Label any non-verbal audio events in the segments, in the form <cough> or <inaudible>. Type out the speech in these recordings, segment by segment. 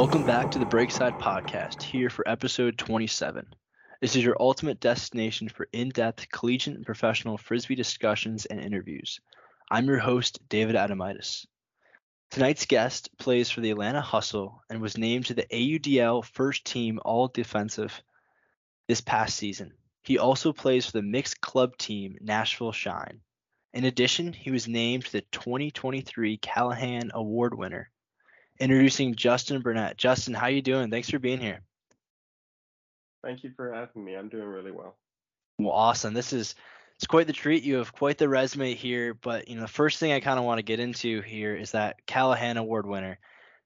Welcome back to the Breakside Podcast, here for episode 27. This is your ultimate destination for in depth collegiate and professional frisbee discussions and interviews. I'm your host, David Adamitis. Tonight's guest plays for the Atlanta Hustle and was named to the AUDL first team all defensive this past season. He also plays for the mixed club team Nashville Shine. In addition, he was named the 2023 Callahan Award winner. Introducing Justin Burnett. Justin, how you doing? Thanks for being here. Thank you for having me. I'm doing really well. Well, awesome. This is it's quite the treat. You have quite the resume here, but you know, the first thing I kind of want to get into here is that Callahan Award winner.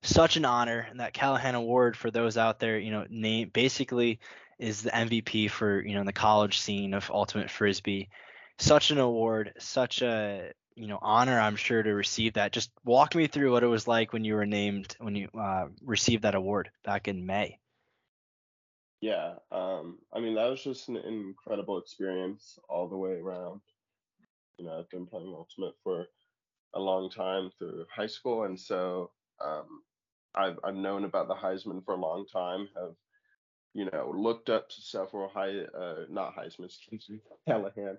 Such an honor, and that Callahan Award for those out there, you know, name basically is the MVP for you know the college scene of ultimate frisbee such an award, such a you know honor I'm sure to receive that. Just walk me through what it was like when you were named when you uh, received that award back in May. Yeah, um, I mean that was just an incredible experience all the way around. You know, I've been playing ultimate for a long time through high school, and so um, I've I've known about the Heisman for a long time. Have you know looked up to several high uh, not Heisman, excuse me, <laughs> Callahan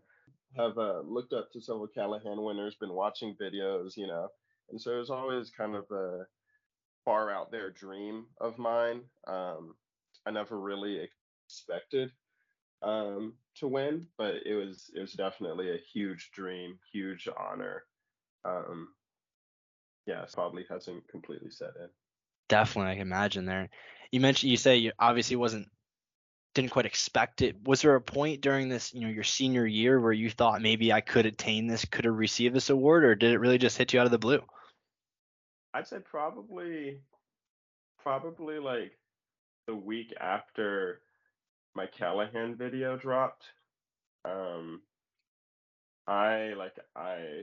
have uh, looked up to several Callahan winners, been watching videos, you know, and so it was always kind of a far out there dream of mine. Um, I never really expected um, to win, but it was it was definitely a huge dream, huge honor. Um, yeah, probably hasn't completely set in. Definitely, I can imagine there. You mentioned you say you obviously wasn't didn't quite expect it. Was there a point during this, you know, your senior year where you thought maybe I could attain this, could have received this award, or did it really just hit you out of the blue? I'd say probably, probably like the week after my Callahan video dropped. Um, I like I,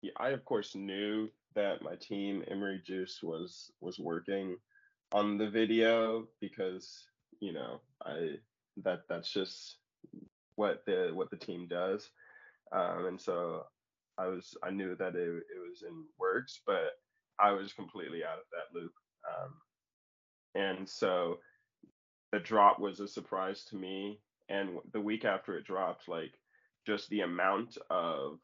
yeah, I of course knew that my team Emory Juice was was working on the video because you know, I that that's just what the what the team does. Um, and so I was I knew that it, it was in works, but I was completely out of that loop. Um, and so the drop was a surprise to me. And the week after it dropped, like just the amount of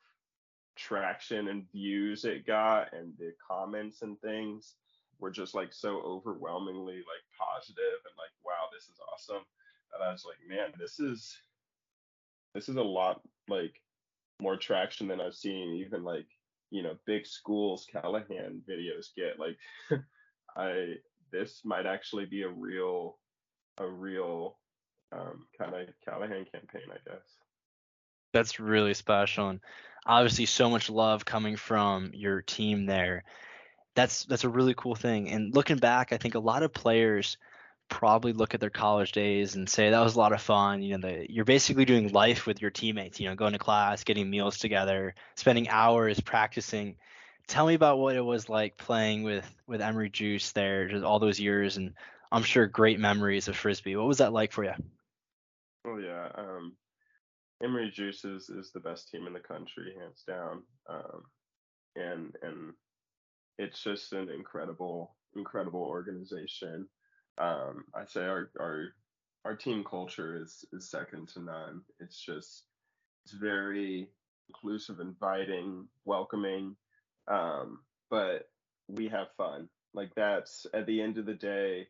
traction and views it got and the comments and things were just like so overwhelmingly like positive and like wow this is awesome and i was like man this is this is a lot like more traction than i've seen even like you know big schools callahan videos get. Like <laughs> i this might actually be a real a real um, kind of callahan campaign i guess. That's really special and obviously so much love coming from your team there that's that's a really cool thing. And looking back, I think a lot of players probably look at their college days and say that was a lot of fun. You know, the, you're basically doing life with your teammates. You know, going to class, getting meals together, spending hours practicing. Tell me about what it was like playing with with Emory Juice there, just all those years, and I'm sure great memories of frisbee. What was that like for you? Oh yeah, um, Emory Juice is, is the best team in the country, hands down. Um, and and it's just an incredible, incredible organization. Um, I say our our our team culture is is second to none. It's just it's very inclusive, inviting, welcoming, um, but we have fun. Like that's at the end of the day,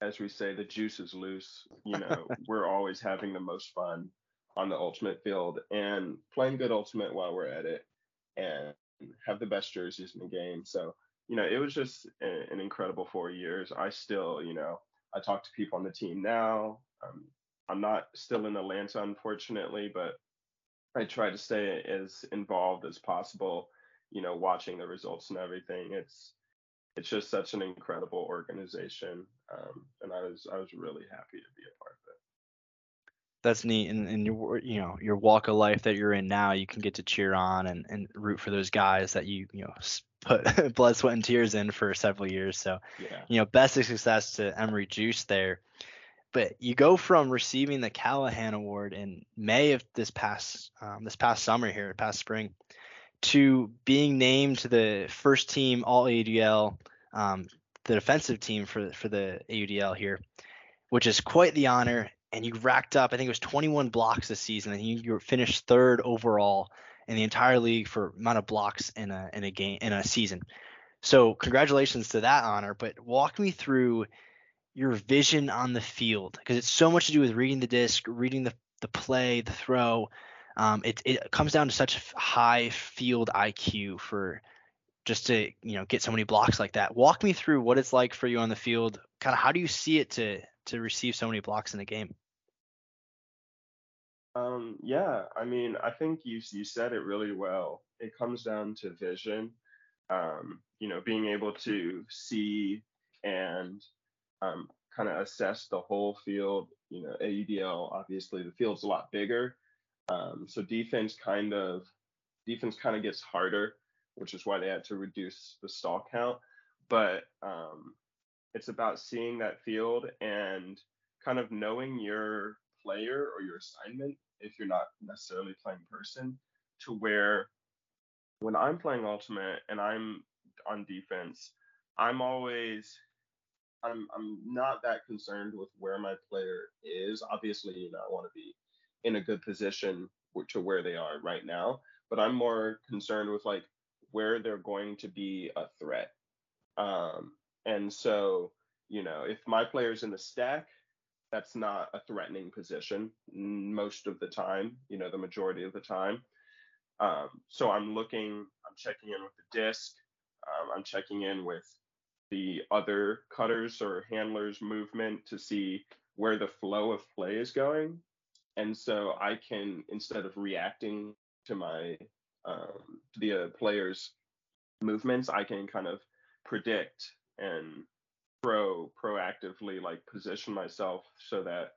as we say, the juice is loose. You know, <laughs> we're always having the most fun on the ultimate field and playing good ultimate while we're at it. And have the best jerseys in the game. So, you know, it was just a, an incredible four years. I still, you know, I talk to people on the team now. Um, I'm not still in Atlanta, unfortunately, but I try to stay as involved as possible, you know, watching the results and everything. It's, it's just such an incredible organization. Um, and I was, I was really happy to be a part of it that's neat and, and your you know your walk of life that you're in now you can get to cheer on and, and root for those guys that you you know put <laughs> blood sweat and tears in for several years so yeah. you know best of success to emory juice there but you go from receiving the callahan award in may of this past um, this past summer here past spring to being named to the first team all AUDL um, the defensive team for for the AUDL here, which is quite the honor. And you racked up, I think it was 21 blocks this season, and you, you finished third overall in the entire league for amount of blocks in a in a game in a season. So congratulations to that honor. But walk me through your vision on the field because it's so much to do with reading the disc, reading the the play, the throw. Um, it it comes down to such high field IQ for just to you know get so many blocks like that. Walk me through what it's like for you on the field. Kind of how do you see it to to receive so many blocks in a game? Um, yeah, I mean, I think you you said it really well. It comes down to vision. Um, you know, being able to see and um, kind of assess the whole field. You know, AUDL obviously the field's a lot bigger, um, so defense kind of defense kind of gets harder, which is why they had to reduce the stall count. But um, it's about seeing that field and kind of knowing your player or your assignment if you're not necessarily playing person to where when I'm playing ultimate and I'm on defense, I'm always I'm I'm not that concerned with where my player is. Obviously, you know, I want to be in a good position to where they are right now, but I'm more concerned with like where they're going to be a threat. Um, and so, you know, if my player's in the stack, that's not a threatening position most of the time, you know, the majority of the time. Um, so I'm looking, I'm checking in with the disc, um, I'm checking in with the other cutters or handlers movement to see where the flow of play is going. And so I can, instead of reacting to my um, the uh, players' movements, I can kind of predict and pro proactively like position myself so that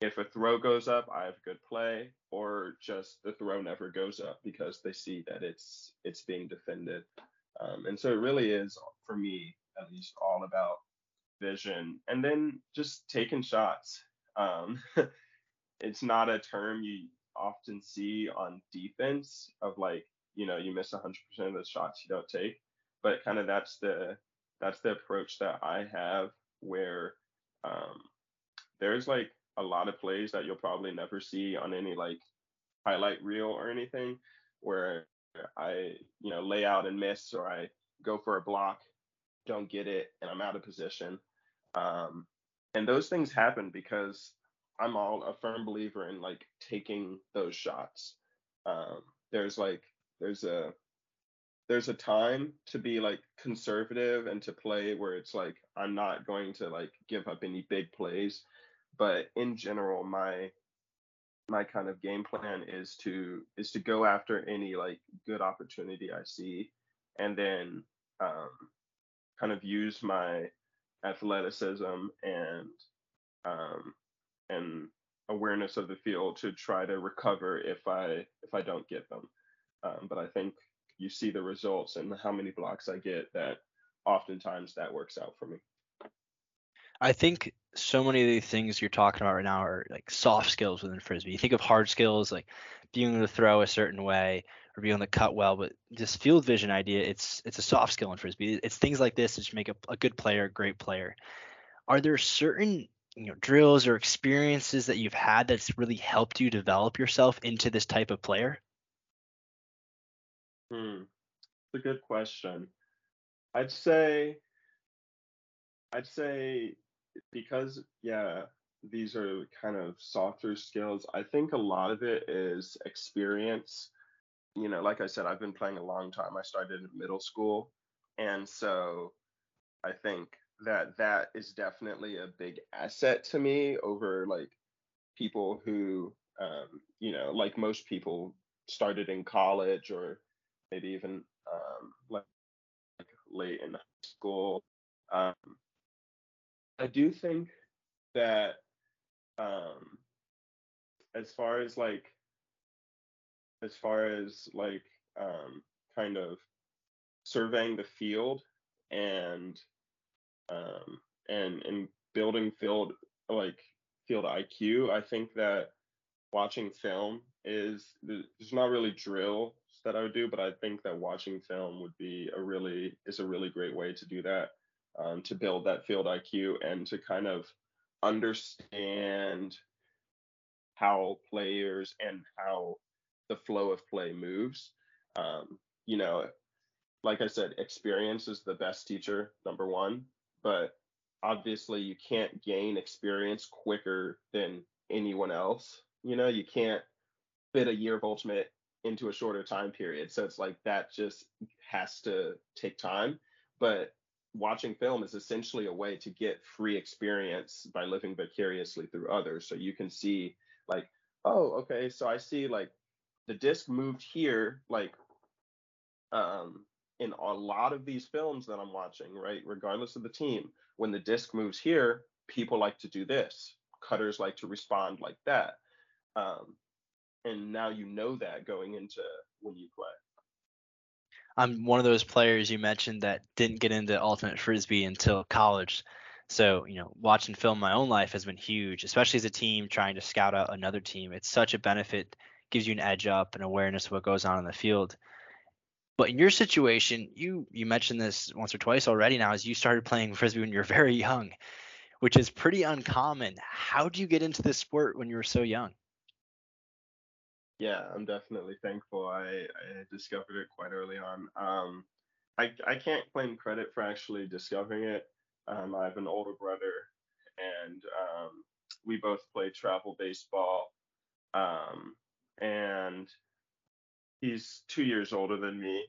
if a throw goes up, I have a good play, or just the throw never goes up because they see that it's it's being defended. Um, and so it really is for me at least all about vision and then just taking shots. Um, <laughs> it's not a term you often see on defense of like, you know, you miss 100% of the shots you don't take, but kind of that's the that's the approach that I have where um, there's like a lot of plays that you'll probably never see on any like highlight reel or anything where I, you know, lay out and miss or I go for a block don't get it, and I'm out of position. Um, and those things happen because I'm all a firm believer in like taking those shots. Um, there's like there's a there's a time to be like conservative and to play where it's like I'm not going to like give up any big plays, but in general my my kind of game plan is to is to go after any like good opportunity I see and then um, kind of use my athleticism and um, and awareness of the field to try to recover if I if I don't get them. Um, but I think you see the results and how many blocks I get that oftentimes that works out for me. I think so many of the things you're talking about right now are like soft skills within frisbee. You think of hard skills like being able to throw a certain way or being able to cut well, but this field vision idea, it's it's a soft skill in frisbee. It's things like this that make a, a good player a great player. Are there certain you know drills or experiences that you've had that's really helped you develop yourself into this type of player? Hmm, it's a good question. I'd say, I'd say because yeah, these are kind of softer skills. I think a lot of it is experience you know, like I said, I've been playing a long time. I started in middle school, and so I think that that is definitely a big asset to me over like people who, um, you know, like most people started in college or maybe even um, like, like late in school. Um, I do think that um, as far as like as far as like um, kind of surveying the field and um, and and building field like field IQ. I think that watching film is there's not really drills that I would do, but I think that watching film would be a really is a really great way to do that. um, to build that field IQ and to kind of understand how players and how the flow of play moves. Um, you know, like I said, experience is the best teacher, number one, but obviously you can't gain experience quicker than anyone else. You know, you can't fit a year of ultimate into a shorter time period. So it's like that just has to take time. But watching film is essentially a way to get free experience by living vicariously through others. So you can see like, oh, okay, so I see like the disc moved here, like um in a lot of these films that I'm watching, right, regardless of the team, when the disc moves here, people like to do this. Cutters like to respond like that. Um, and now you know that going into when you play. I'm one of those players you mentioned that didn't get into ultimate frisbee until college. So, you know, watching film my own life has been huge, especially as a team trying to scout out another team. It's such a benefit, gives you an edge up and awareness of what goes on in the field. But in your situation, you you mentioned this once or twice already now, as you started playing frisbee when you were <laughs> very young, which is pretty uncommon. How do you get into this sport when you were so young? Yeah, I'm definitely thankful. I, I discovered it quite early on. Um, I I can't claim credit for actually discovering it. Um, I have an older brother, and um, we both play travel baseball. Um, and he's two years older than me,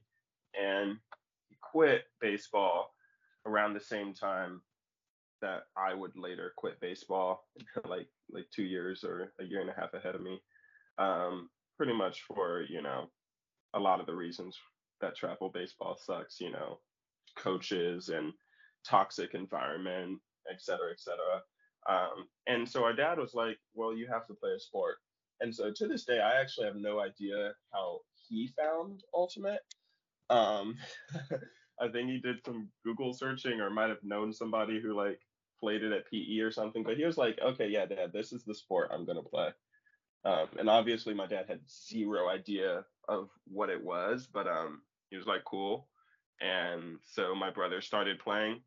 and he quit baseball around the same time that I would later quit baseball, <laughs> like like two years or a year and a half ahead of me. Um, pretty much for you know a lot of the reasons that travel baseball sucks. You know, coaches and toxic environment, et cetera, et cetera. Um, and so our dad was like, "Well, you have to play a sport." And so to this day, I actually have no idea how he found Ultimate. Um, <laughs> I think he did some Google searching or might have known somebody who like played it at PE or something. But he was like, okay, yeah, dad, this is the sport I'm gonna play. Um, and obviously my dad had zero idea of what it was, but um, he was like, cool. And so my brother started playing.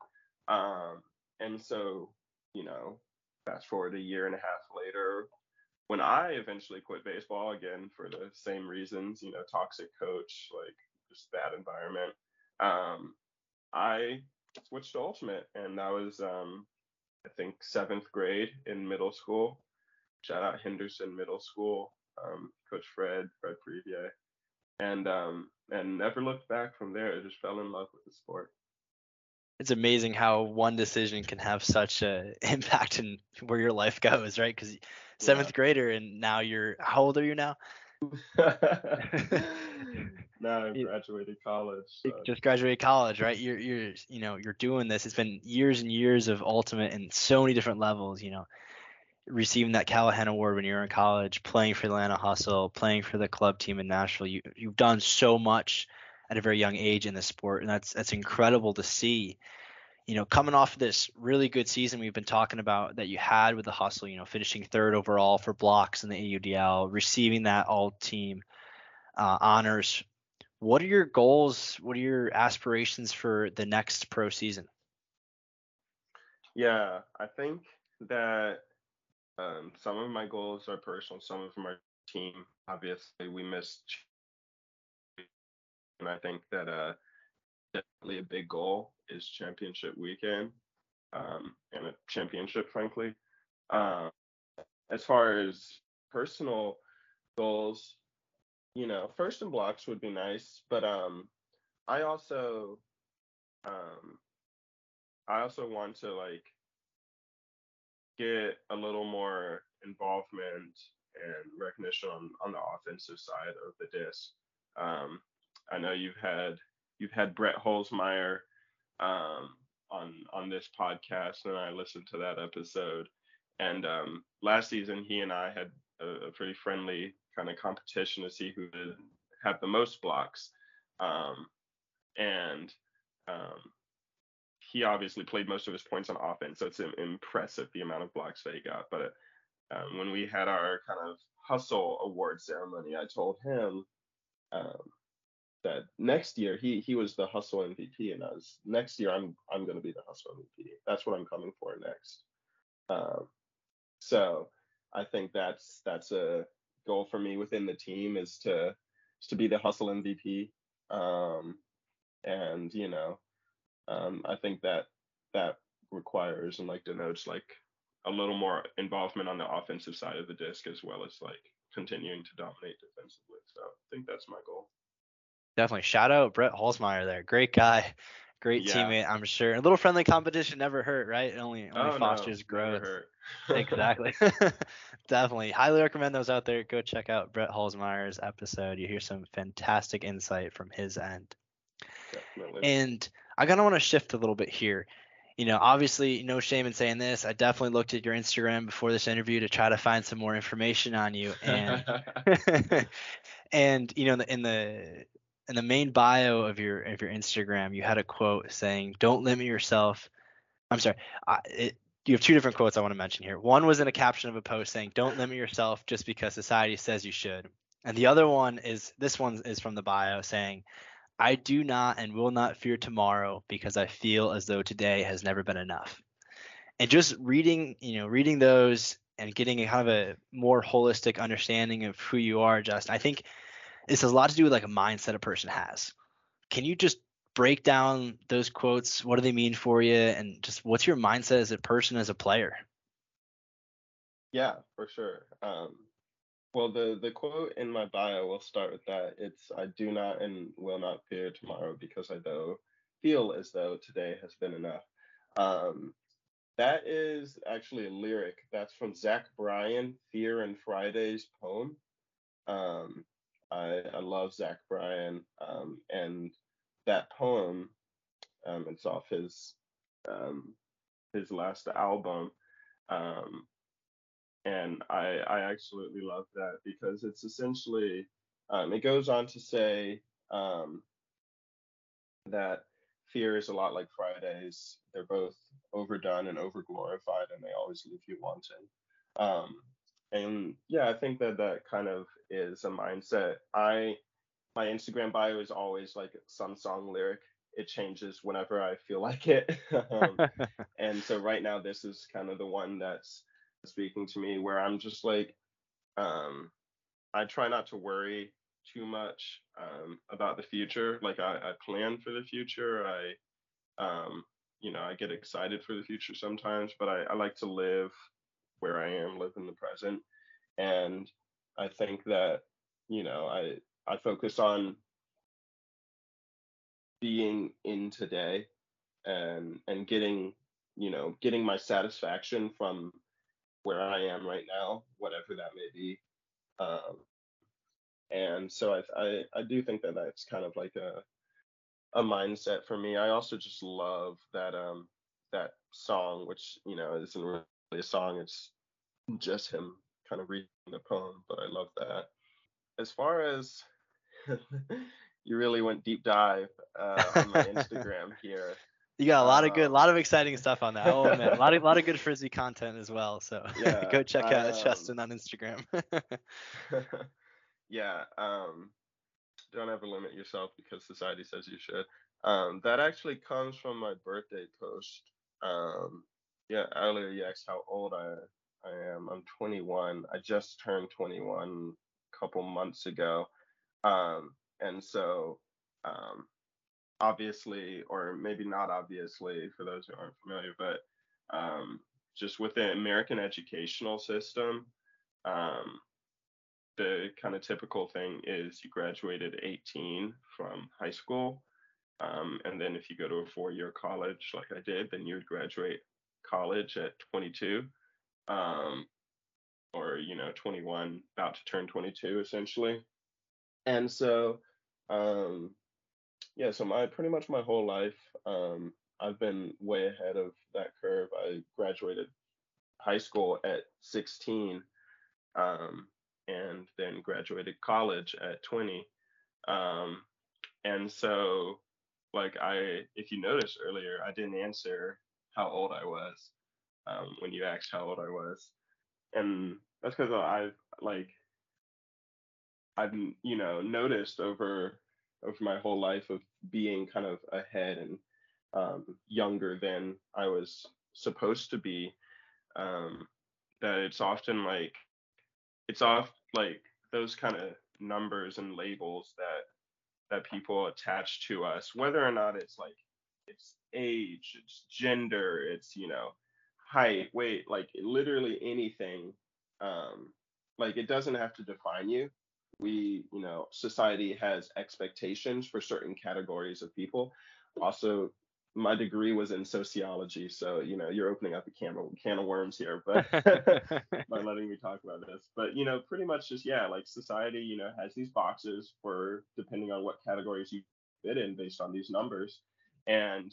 Um, and so, you know, fast forward a year and a half later, when I eventually quit baseball again for the same reasons, you know, toxic coach, like just bad environment, um, I switched to ultimate, and that was um, I think seventh grade in middle school. Shout out Henderson Middle School, um, Coach Fred, Fred Previer, and um, and never looked back from there. I just fell in love with the sport it's amazing how one decision can have such a <laughs> impact in where your life goes, right? Because seventh yeah. grader and now you're how old are you now? <laughs> now I <laughs> graduated college. So. Just graduated college, right? You're you're you know you're doing this. It's been years and years of ultimate and so many different levels. You know, receiving that Callahan Award when you were in college, playing for the Atlanta Hustle, playing for the club team in Nashville. You you've done so much at a very young age in the sport, and that's that's incredible to see. You know, coming off of this really good season we've been talking about that you had with the hustle, you know, finishing third overall for blocks in the AUDL, receiving that all team uh, honors. What are your goals? What are your aspirations for the next pro season? Yeah, I think that um, some of my goals are personal, some of them are team. Obviously, we missed and I think that uh, definitely a big goal is championship weekend um, and a championship, frankly. Um, as far as personal goals, you know, first in blocks would be nice, but um, I also um, I also want to like get a little more involvement and recognition on, on the offensive side of the disc. Um, I know you've had you've had Brett Holzmeyer um, on on this podcast, and I listened to that episode. And um, last season, he and I had a, a pretty friendly kind of competition to see who have the most blocks. Um, and um, he obviously played most of his points on offense, so it's impressive the amount of blocks that he got. But um, when we had our kind of hustle award ceremony, I told him um, that next year he he was the hustle MVP, and I was next year I'm I'm going to be the hustle MVP. That's what I'm coming for next. Um, so I think that's that's a goal for me within the team is to is to be the hustle MVP. Um, and you know, um, I think that that requires and like denotes like a little more involvement on the offensive side of the disc as well as like continuing to dominate defensively. So I think that's my goal. Definitely. Shout out Brett Holzmeyer there. Great guy. Great yeah. teammate, I'm sure. A little friendly competition never hurt, right? It only only oh, fosters no, growth. <laughs> exactly. <laughs> Definitely. Highly recommend those out there. Go check out Brett Holzmeyer's episode. You hear some fantastic insight from his end. Definitely. And I kind of want to shift a little bit here. You know, obviously, no shame in saying this. I definitely looked at your Instagram before this interview to try to find some more information on you, and <laughs> <laughs> and you know, in the, in the in the main bio of your of your Instagram, you had a quote saying, "Don't limit yourself." I'm sorry. I, it, you have two different quotes I want to mention here. One was in a caption of a post saying, "Don't limit yourself just because society says you should," and the other one is this one is from the bio saying, "I do not and will not fear tomorrow because I feel as though today has never been enough." And just reading, you know, reading those and getting a kind of a more holistic understanding of who you are, just I think this has a lot to do with like a mindset a person has. Can you just break down those quotes? What do they mean for you? And just what's your mindset as a person, as a player? Yeah, for sure. Um, well, the the quote in my bio, we'll start with that. It's I do not and will not fear tomorrow because I though feel as though today has been enough. Um, that is actually a lyric. That's from Zach Bryan, Fear and Fridays poem. Um, I, I love Zach Bryan, um, and that poem, um, it's off his um, his last album, um, and I I absolutely love that because it's essentially um, it goes on to say um, that fear is a lot like Fridays. They're both overdone and overglorified, and they always leave you wanting. Um, and yeah, I think that that kind of is a mindset. I my Instagram bio is always like some song lyric. It changes whenever I feel <laughs> like it. um, <laughs> and so right now, this is kind of the one that's speaking to me, where I'm just like, um, I try not to worry too much um, about the future. Like I, I, plan for the future. I, um, you know, I get excited for the future sometimes, but I, I like to live where I am, live in the present. And I think that, you know, I I focus on being in today and and getting, you know, getting my satisfaction from where I am right now, whatever that may be. Um, and so I, I I do think that that's kind of like a a mindset for me. I also just love that um that song, which you know isn't really a song; it's just him kind of reading the poem, but I love that. As far as <laughs> you really went deep dive uh, on my <laughs> Instagram here. You got a lot of good, a um, lot of exciting stuff on that. Oh man, a lot of, a lot of good <laughs> frisbee content as well. So <laughs> yeah, go check out um, Justin on Instagram. <laughs> yeah, um, don't ever limit yourself because society says you should. Um, that actually comes from my birthday post. Um, yeah, earlier you asked how old I I am. I'm 21. I just turned 21 a couple months ago. Um, and so, um, obviously, or maybe not obviously for those who aren't familiar, but um, just with the American educational system, um, the kind of typical thing is you graduated 18 from high school. Um, and then if you go to a four year college like I did, then you would graduate college at 22 um, or you know 21 about to turn 22 essentially and so um, yeah so my pretty much my whole life um, i've been way ahead of that curve. I graduated high school at 16 um, and then graduated college at 20 um, and so like i if you noticed earlier i didn't answer how old i was um, when you asked how old I was, and that's because I've like I've you know noticed over of my whole life of being kind of ahead and um, younger than I was supposed to be. Um, that it's often like it's off like those kind of numbers and labels that that people attach to us, whether or not it's like it's age, it's gender, it's you know height, weight, like literally anything. Um, like it doesn't have to define you. We, you know, society has expectations for certain categories of people. Also, my degree was in sociology, so you know you're opening up a can of can of worms here, but <laughs> by letting me talk about this. But you know, pretty much just yeah, like society, you know, has these boxes for depending on what categories you fit in based on these numbers, and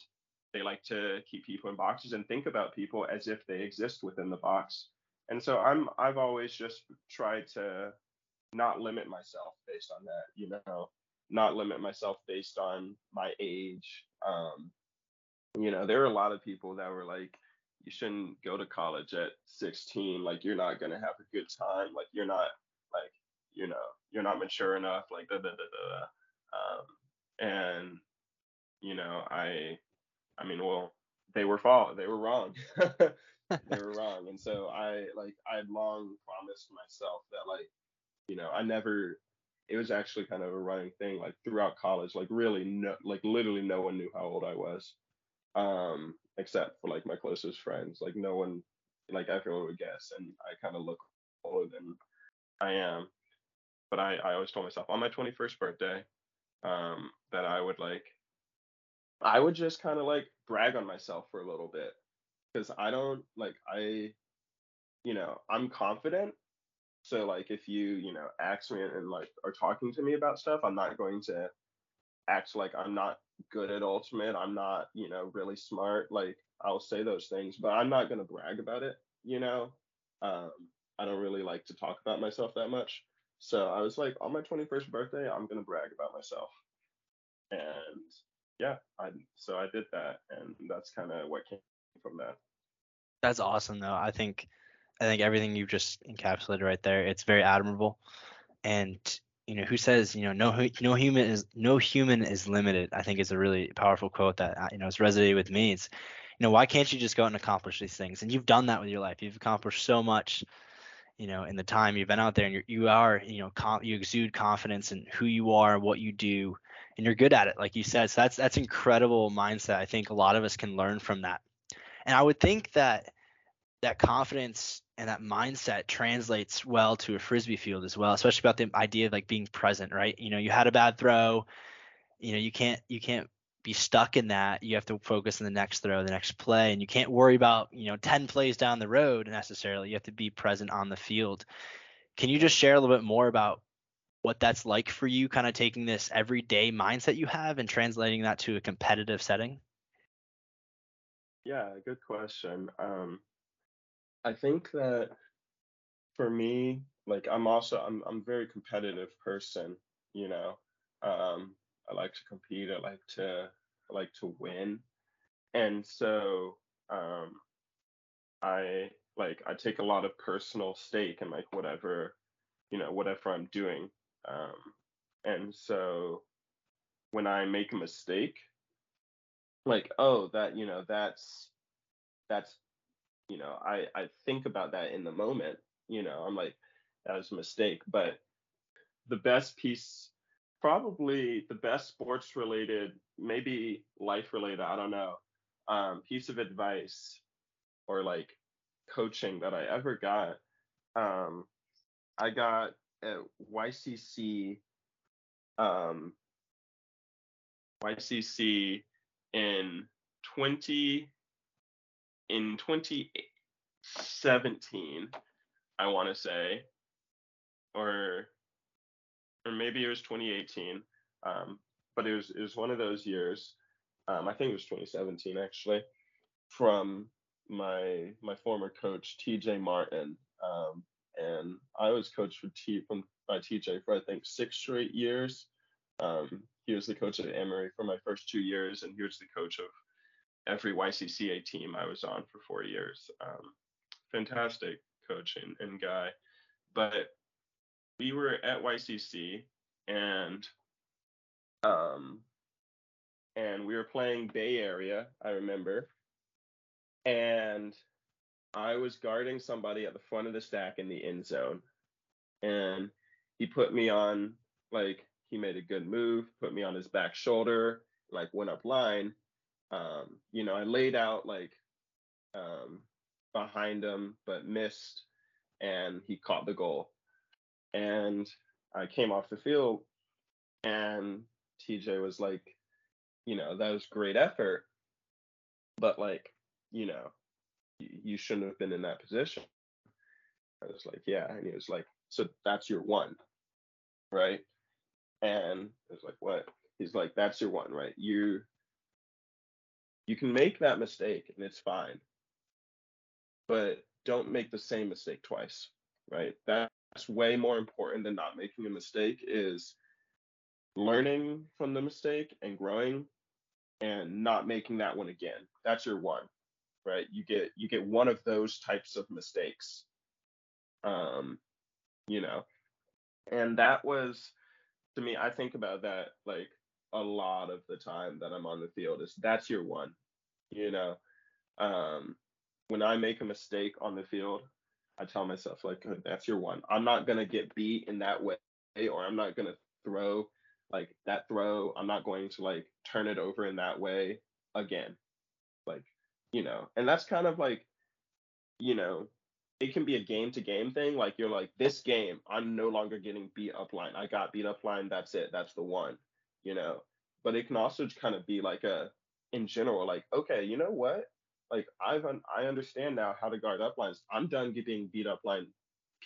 they like to keep people in boxes and think about people as if they exist within the box. And so I'm I've always just tried to not limit myself based on that, you know, not limit myself based on my age. Um, you know, there were a lot of people that were like, you shouldn't go to college at 16. Like, you're not gonna have a good time. Like, you're not like, you know, you're not mature enough. Like, da da da da. Um, and you know, I, I mean, well, they were fault. They were wrong. <laughs> they were wrong. And so I like I had long promised myself that like, you know, I never it was actually kind of a running thing like throughout college like really no like literally no one knew how old i was um, except for like my closest friends. Like no one, like everyone would guess, and I kind of look older than I am. But I, I always told myself on my 21st birthday um, that I would like, I would just kind of like brag on myself for a little bit because I don't like I, you know, I'm confident. So like if you you know ask me and, like are talking to me about stuff, I'm not going to act like I'm not good at ultimate. I'm not, you know, really smart. Like I'll say those things, but I'm not gonna brag about it. You know, um, I don't really like to talk about myself that much. So I was like, on my 21st birthday, I'm gonna brag about myself. And yeah, I so I did that, and that's kind of what came from that. That's awesome, though. I think I think everything you've just encapsulated right there, it's very admirable. And you know who says you know no no human is no human is limited i think is a really powerful quote that uh, you know has resonated with me. It's you know why can't you just go out and accomplish these things? And you've done that with your life. You've accomplished so much you know in the time you've been out there and you're, you are you know com- you exude confidence in who you are what you do and you're good at it like you said. So that's that's incredible mindset. I think a lot of us can learn from that. And i would think that that confidence and that mindset translates well to a frisbee field as well especially about the idea of like being present right? You know you had a bad throw you know you can't you can't be stuck in that. You have to focus on the next throw the next play and you can't worry about you know 10 plays down the road necessarily. You have to be present on the field. Can you just share a little bit more about what that's like for you kind of taking this everyday mindset you have and translating that to a competitive setting? Yeah good question. Um I think that for me, like I'm also I'm I'm a very competitive person, you know. Um I like to compete, I like to I like to win. And so um I like I take a lot of personal stake in like whatever, you know, whatever I'm doing. Um and so when I make a mistake, like, oh, that, you know, that's that's you know, I, I think about that in the moment, you know, I'm like, that was a mistake. But the best piece, probably the best sports related, maybe life related, I don't know, um, piece of advice or like coaching that I ever got. Um, I got at YCC, um, YCC in 20 in 2017, I want to say, or or maybe it was 2018, um, but it was it was one of those years. Um, I think it was 2017 actually, from my my former coach TJ Martin, um, and I was coached for T from by TJ for I think six straight years. Um, he was the coach at Emory for my first two years, and he was the coach of every YCCA team I was on for four years. Um, fantastic coach and, and guy. But we were at YCC and Um, and we were playing Bay Area, I remember. And I was guarding somebody at the front of the stack in the end zone. And he put me on, like, he made a good move, put me on his back shoulder, like, went up line. Um, you know, I laid out, like, um, behind him, but missed. And he caught the goal. And I came off the field, and TJ was like, you know, that was great effort, but like, you know, you shouldn't have been in that position. I was like, yeah. And he was like, so that's your one, right? And I was like, what? He's like, that's your one, right? You you can make that mistake and it's fine. But don't make the same mistake twice, right? That's way more important than not making a mistake is learning from the mistake and growing and not making that one again. That's your one, right? You get you get one of those types of mistakes. Um, you know. And that was to me, I think about that like a lot of the time that I'm on the field is that's your one. You know. Um when I make a mistake on the field, I tell myself like that's your one. I'm not gonna get beat in that way or I'm not gonna throw like that throw i'm not going to like turn it over in that way again like you know and that's kind of like you know it can be a game to game thing like you're like this game i'm no longer getting beat up line i got beat up line that's it that's the one you know but it can also kind of be like a in general like okay you know what like i've un- i understand now how to guard up lines i'm done getting beat up line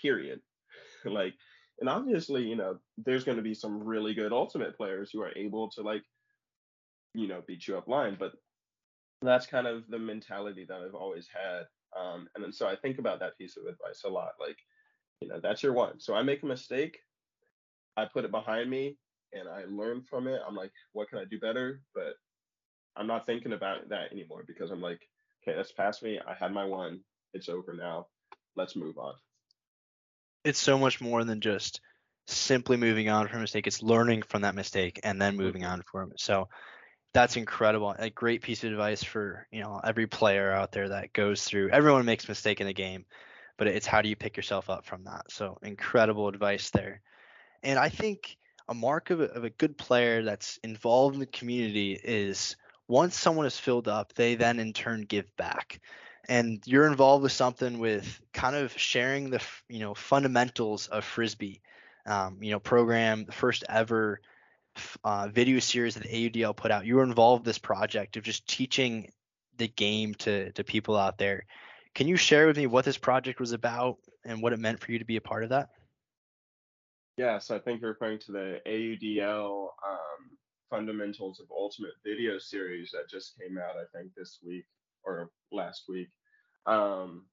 period <laughs> like and obviously, you know, there's going to be some really good ultimate players who are able to like, you know, beat you up line. But that's kind of the mentality that I've always had. Um, and then so I think about that piece of advice a lot. Like, you know, that's your one. So I make a mistake, I put it behind me, and I learn from it. I'm like, what can I do better? But I'm not thinking about that anymore because I'm like, okay, that's past me. I had my one. It's over now. Let's move on it's so much more than just simply moving on from a mistake. It's learning from that mistake and then moving on from it. So that's incredible. A great piece of advice for you know every player out there that goes through. Everyone makes mistake in the game, but it's how do you pick yourself up from that. So incredible advice there. And I think a mark of a, of a good player that's involved in the community is once someone is filled up, they then in turn give back. And you're involved with something with kind of sharing the you know fundamentals of frisbee. Um, you know program the first ever uh, video series that the AUDL put out you were involved in this project of just teaching the game to to people out there. Can you share with me what this project was about and what it meant for you to be a part of that yes i think you're referring to the AUDL um, fundamentals of ultimate video series that just came out i think this week or last week. Um,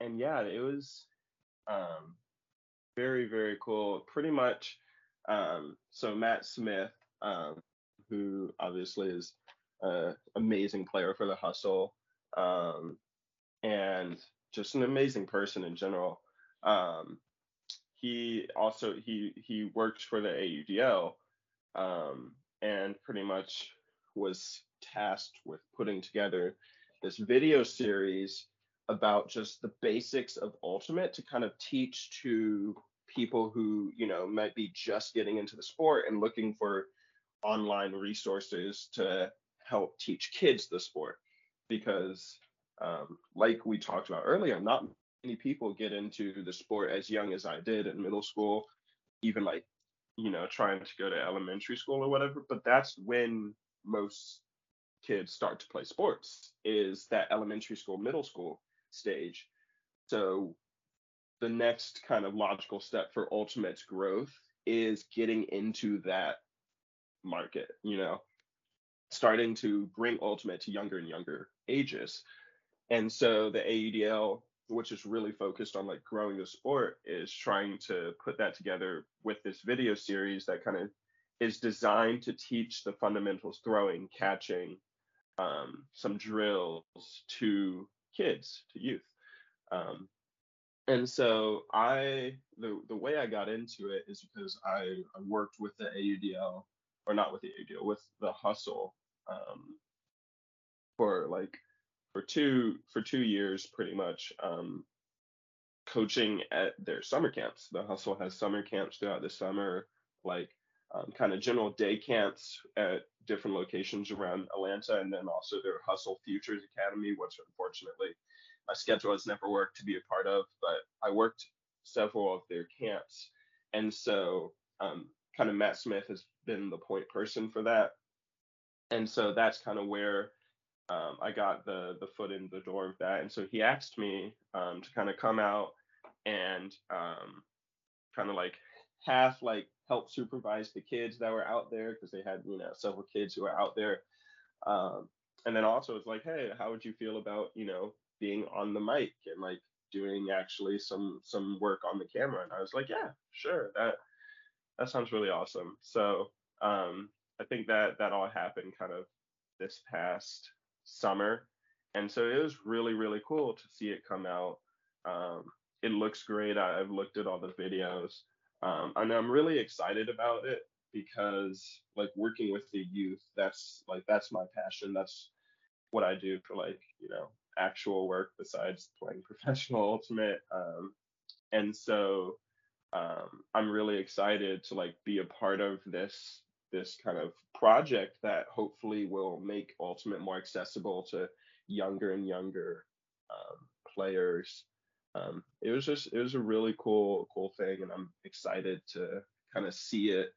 and yeah, it was um, very, very cool. Pretty much, um, so Matt Smith, um, who obviously is an amazing player for the hustle um, and just an amazing person in general. Um, he also he he works for the AUDL um, and pretty much was tasked with putting together this video series about just the basics of Ultimate to kind of teach to people who, you know, might be just getting into the sport and looking for online resources to help teach kids the sport. Because, um, like we talked about earlier, not many people get into the sport as young as I did in middle school, even like, you know, trying to go to elementary school or whatever. But that's when most kids start to play sports is that elementary school, middle school stage. So the next kind of logical step for Ultimate's growth is getting into that market, you know, starting to bring Ultimate to younger and younger ages. And so the AUDL, which is really focused on like growing the sport, is trying to put that together with this video series that kind of is designed to teach the fundamentals throwing, catching, um, some drills to kids, to youth. Um, and so I, the, the way I got into it is because I, I worked with the AUDL or not with the AUDL with the hustle um, for like for two for two years pretty much um, coaching at their summer camps. The hustle has summer camps throughout the summer, like um, kind of general day camps at different locations around Atlanta, and then also their Hustle Futures Academy, which unfortunately my schedule has never worked to be a part of, but I worked several of their camps, and so um, kind of Matt Smith has been the point person for that, and so that's kind of where um, I got the the foot in the door of that, and so he asked me um, to kind of come out and um, kind of like half like help supervise the kids that were out there because they had you know several kids who were out there um, and then also it's like hey how would you feel about you know being on the mic and like doing actually some some work on the camera? And i was like yeah sure that that sounds really awesome. So um, i think that that all happened kind of this past summer and so it was really really cool to see it come out um, it looks great i've looked at all the videos um, and I'm really excited about it because like working with the youth, that's like that's my passion. That's what I do for like you know actual work besides playing <laughs> professional ultimate. Um, and so um, I'm really excited to like be a part of this this kind of project that hopefully will make ultimate more accessible to younger and younger um, players um, it was just it was a really cool cool thing, and I'm excited to kind of see it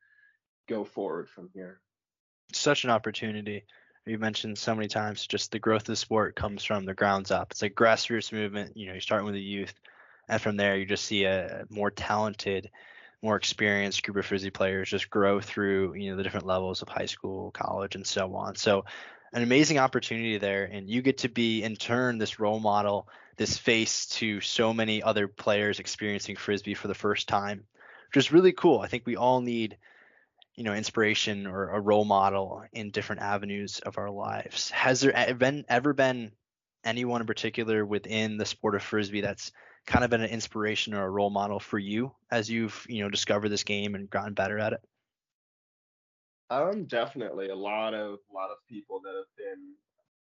go forward from here. Such an opportunity. You mentioned so many times just the growth of the sport comes from the grounds up. It's a grassroots movement. You know, you're starting with the youth, and from there you just see a more talented, more experienced group of frisbee players just grow through you know the different levels of high school, college, and so on. So an amazing opportunity there, and you get to be in turn this role model this face to so many other players experiencing frisbee for the first time, which is really cool. I think we all need, you know, inspiration or a role model in different avenues of our lives. Has there been ever been anyone in particular within the sport of frisbee that's kind of been an inspiration or a role model for you as you've, you know, discovered this game and gotten better at it? Um, definitely a lot of a lot of people that have been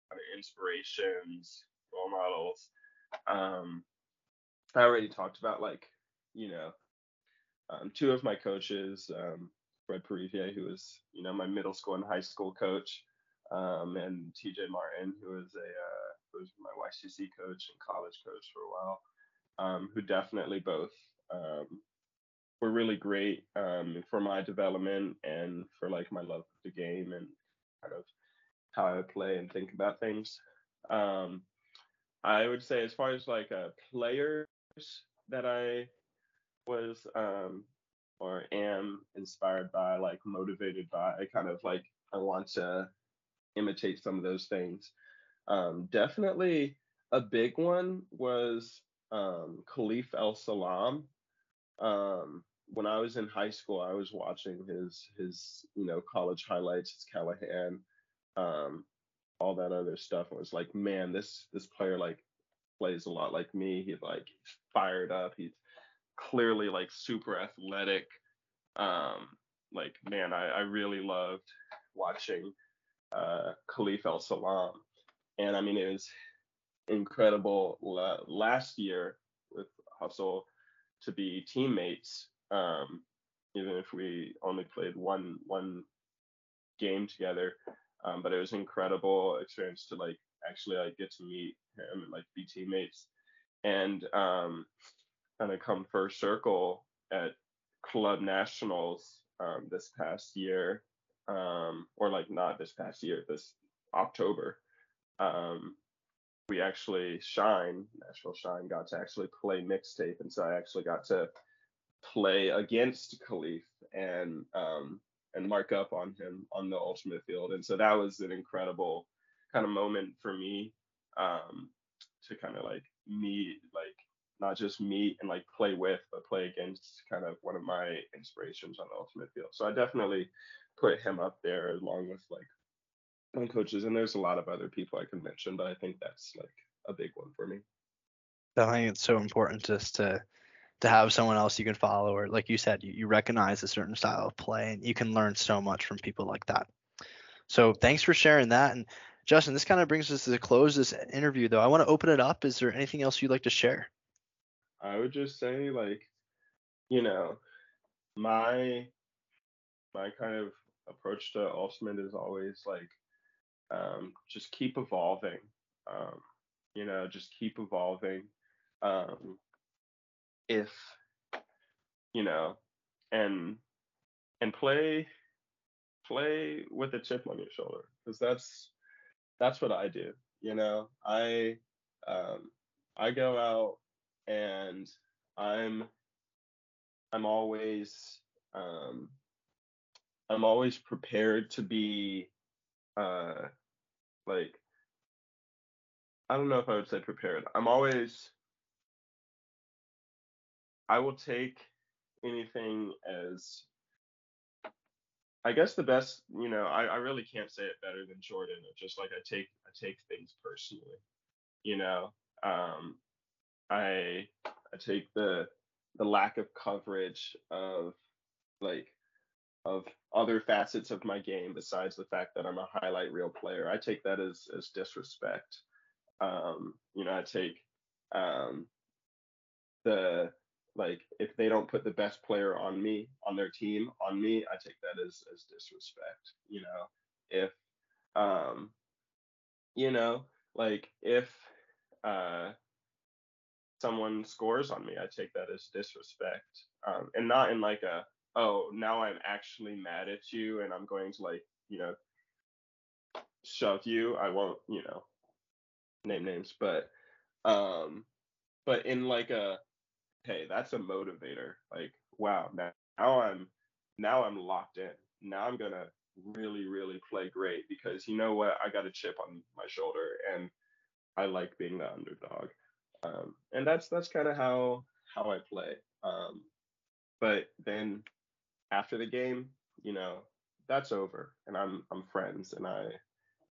kind of inspirations, role models. Um, I already talked about like, you know, um, two of my coaches, um, Fred Perivier, who was, you know, my middle school and high school coach, um, and TJ Martin, who was a uh, who was my YCC coach and college coach for a while, um, who definitely both um, were really great um, for my development and for like my love of the game and kind of how I play and think about things. Um, I would say as far as like uh, players that I was um, or am inspired by, like motivated by, I kind of like I want to imitate some of those things. Um, definitely a big one was um, Khalif El-Salaam. Um, when I was in high school, I was watching his his you know college highlights, his Callahan, um, all that other stuff. And was like, man, this this player like plays a lot like me. He's like fired up. He's clearly like super athletic. Um, like man, I, I really loved watching uh, Khalif El-Salaam, and I mean it was incredible last year with Hustle to be teammates. Um, even if we only played one one game together, um, but it was incredible experience to like actually like get to meet him and like be teammates and um, kind of come first circle at club nationals um, this past year um, or like not this past year this october um, we actually shine nashville shine got to actually play mixtape and so i actually got to play against khalif and um, and mark up on him on the ultimate field. And so that was an incredible kind of moment for me um, to kind of like meet, like not just meet and like play with, but play against kind of one of my inspirations on the ultimate field. So I definitely put him up there along with like my coaches. And there's a lot of other people I can mention, but I think that's like a big one for me. I think it's so important just to to have someone else you can follow, or like you said, you, you recognize a certain style of play, and you can learn so much from people like that. So thanks for sharing that. And Justin, this kind of brings us to the close this interview, though. I want to open it up. Is there anything else you'd like to share? I would just say, like, you know, my my kind of approach to ultimate is always like um, just keep evolving. Um, you know, just keep evolving. Um, if you know, and and play play with a chip on your shoulder because that's that's what I do. You know, I um, I go out and I'm I'm always um, I'm always prepared to be uh, like I don't know if I would say prepared. I'm always I will take anything as I guess the best, you know, I, I really can't say it better than Jordan. Just like I take I take things personally, you know. Um, I I take the the lack of coverage of like of other facets of my game besides the fact that I'm a highlight reel player. I take that as as disrespect. Um, you know, I take um, the like if they don't put the best player on me on their team on me, I take that as as disrespect. You know, if um, you know, like if uh someone scores on me, I take that as disrespect. Um, and not in like a oh now I'm actually mad at you and I'm going to like you know shove you. I won't you know name names, but um, but in like a hey, that's a motivator. Like, wow, now, now I'm now I'm locked in. Now I'm gonna really, really play great because you know what? I got a chip on my shoulder and I like being the underdog. Um, and that's that's kind of how how I play. Um, but then after the game, you know, that's over, and I'm I'm friends, and I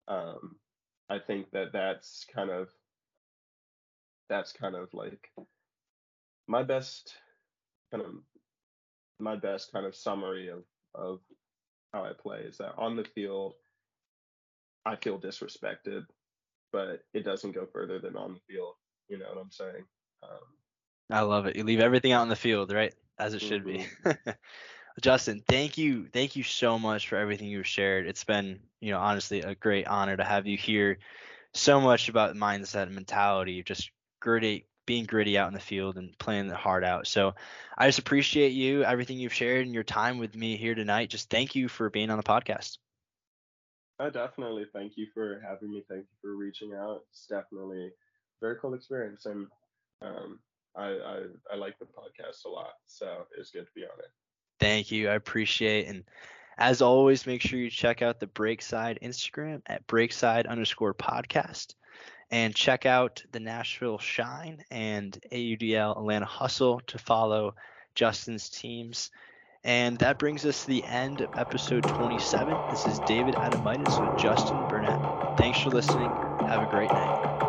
um, I think that that's kind of that's kind of like my best kind of my best kind of summary of of how I play is that on the field I feel disrespected, but it doesn't go further than on the field. You know what I'm saying? Um, I love it. You leave everything out in the field, right? As it should mm-hmm. be. <laughs> Justin, thank you, thank you so much for everything you've shared. It's been, you know, honestly a great honor to have you here. So much about mindset and mentality, just gritty, being gritty out in the field and playing the hard out. So I just appreciate you, everything you've shared, and your time with me here tonight. Just thank you for being on the podcast. I definitely thank you for having me. Thank you for reaching out. It's definitely very cool experience, and um, I, I I like the podcast a lot. So it's good to be on it. Thank you. I appreciate and as always, make sure you check out the Breakside Instagram at Breakside underscore podcast and check out the Nashville Shine and AUDL Atlanta Hustle to follow Justin's teams. And that brings us to the end of episode 27. This is David Adamitis with Justin Burnett. Thanks for listening. Have a great night.